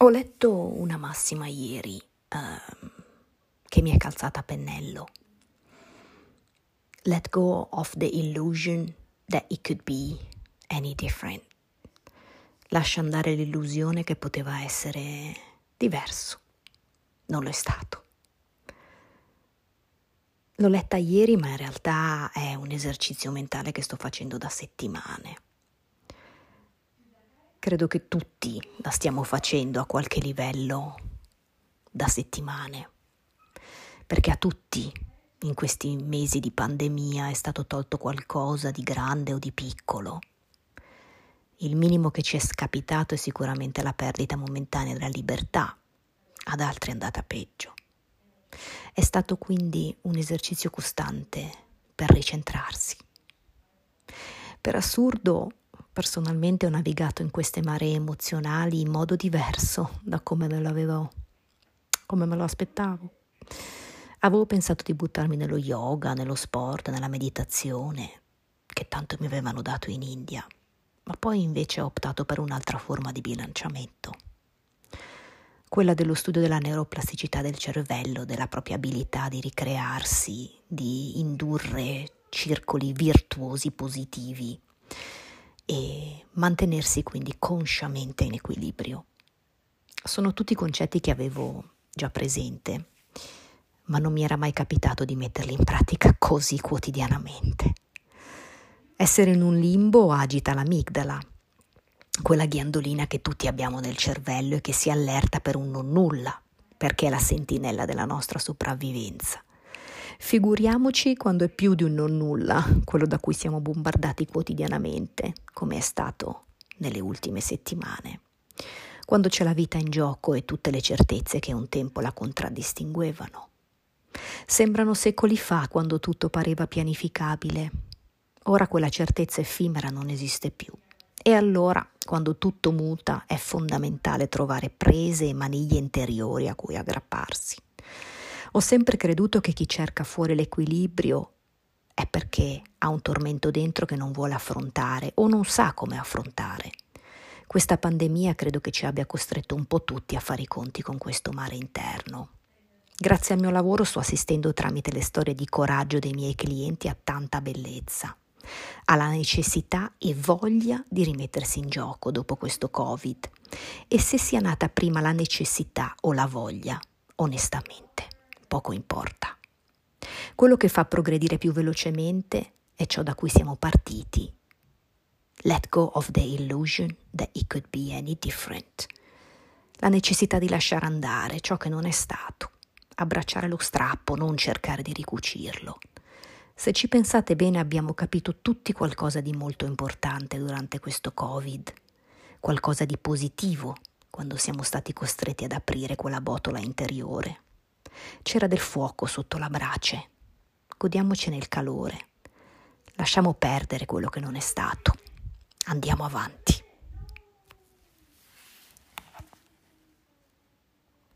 Ho letto una massima ieri uh, che mi è calzata a pennello. Let go of the illusion that it could be any different. Lascia andare l'illusione che poteva essere diverso. Non lo è stato. L'ho letta ieri, ma in realtà è un esercizio mentale che sto facendo da settimane. Credo che tutti la stiamo facendo a qualche livello da settimane, perché a tutti in questi mesi di pandemia è stato tolto qualcosa di grande o di piccolo. Il minimo che ci è scapitato è sicuramente la perdita momentanea della libertà, ad altri è andata peggio. È stato quindi un esercizio costante per ricentrarsi. Per assurdo, personalmente ho navigato in queste maree emozionali in modo diverso da come me lo avevo, come me lo aspettavo. Avevo pensato di buttarmi nello yoga, nello sport, nella meditazione, che tanto mi avevano dato in India, ma poi invece ho optato per un'altra forma di bilanciamento, quella dello studio della neuroplasticità del cervello, della propria abilità di ricrearsi, di indurre circoli virtuosi positivi e mantenersi quindi consciamente in equilibrio. Sono tutti concetti che avevo già presente, ma non mi era mai capitato di metterli in pratica così quotidianamente. Essere in un limbo agita l'amigdala, quella ghiandolina che tutti abbiamo nel cervello e che si allerta per un non nulla, perché è la sentinella della nostra sopravvivenza. Figuriamoci quando è più di un non nulla, quello da cui siamo bombardati quotidianamente, come è stato nelle ultime settimane, quando c'è la vita in gioco e tutte le certezze che un tempo la contraddistinguevano. Sembrano secoli fa quando tutto pareva pianificabile. Ora quella certezza effimera non esiste più. E allora, quando tutto muta, è fondamentale trovare prese e maniglie interiori a cui aggrapparsi. Ho sempre creduto che chi cerca fuori l'equilibrio è perché ha un tormento dentro che non vuole affrontare o non sa come affrontare. Questa pandemia credo che ci abbia costretto un po' tutti a fare i conti con questo mare interno. Grazie al mio lavoro sto assistendo tramite le storie di coraggio dei miei clienti a tanta bellezza, alla necessità e voglia di rimettersi in gioco dopo questo Covid. E se sia nata prima la necessità o la voglia, onestamente poco importa. Quello che fa progredire più velocemente è ciò da cui siamo partiti. Let go of the illusion that it could be any different. La necessità di lasciare andare ciò che non è stato, abbracciare lo strappo, non cercare di ricucirlo. Se ci pensate bene abbiamo capito tutti qualcosa di molto importante durante questo Covid, qualcosa di positivo quando siamo stati costretti ad aprire quella botola interiore. C'era del fuoco sotto la brace. Godiamocene il calore. Lasciamo perdere quello che non è stato. Andiamo avanti.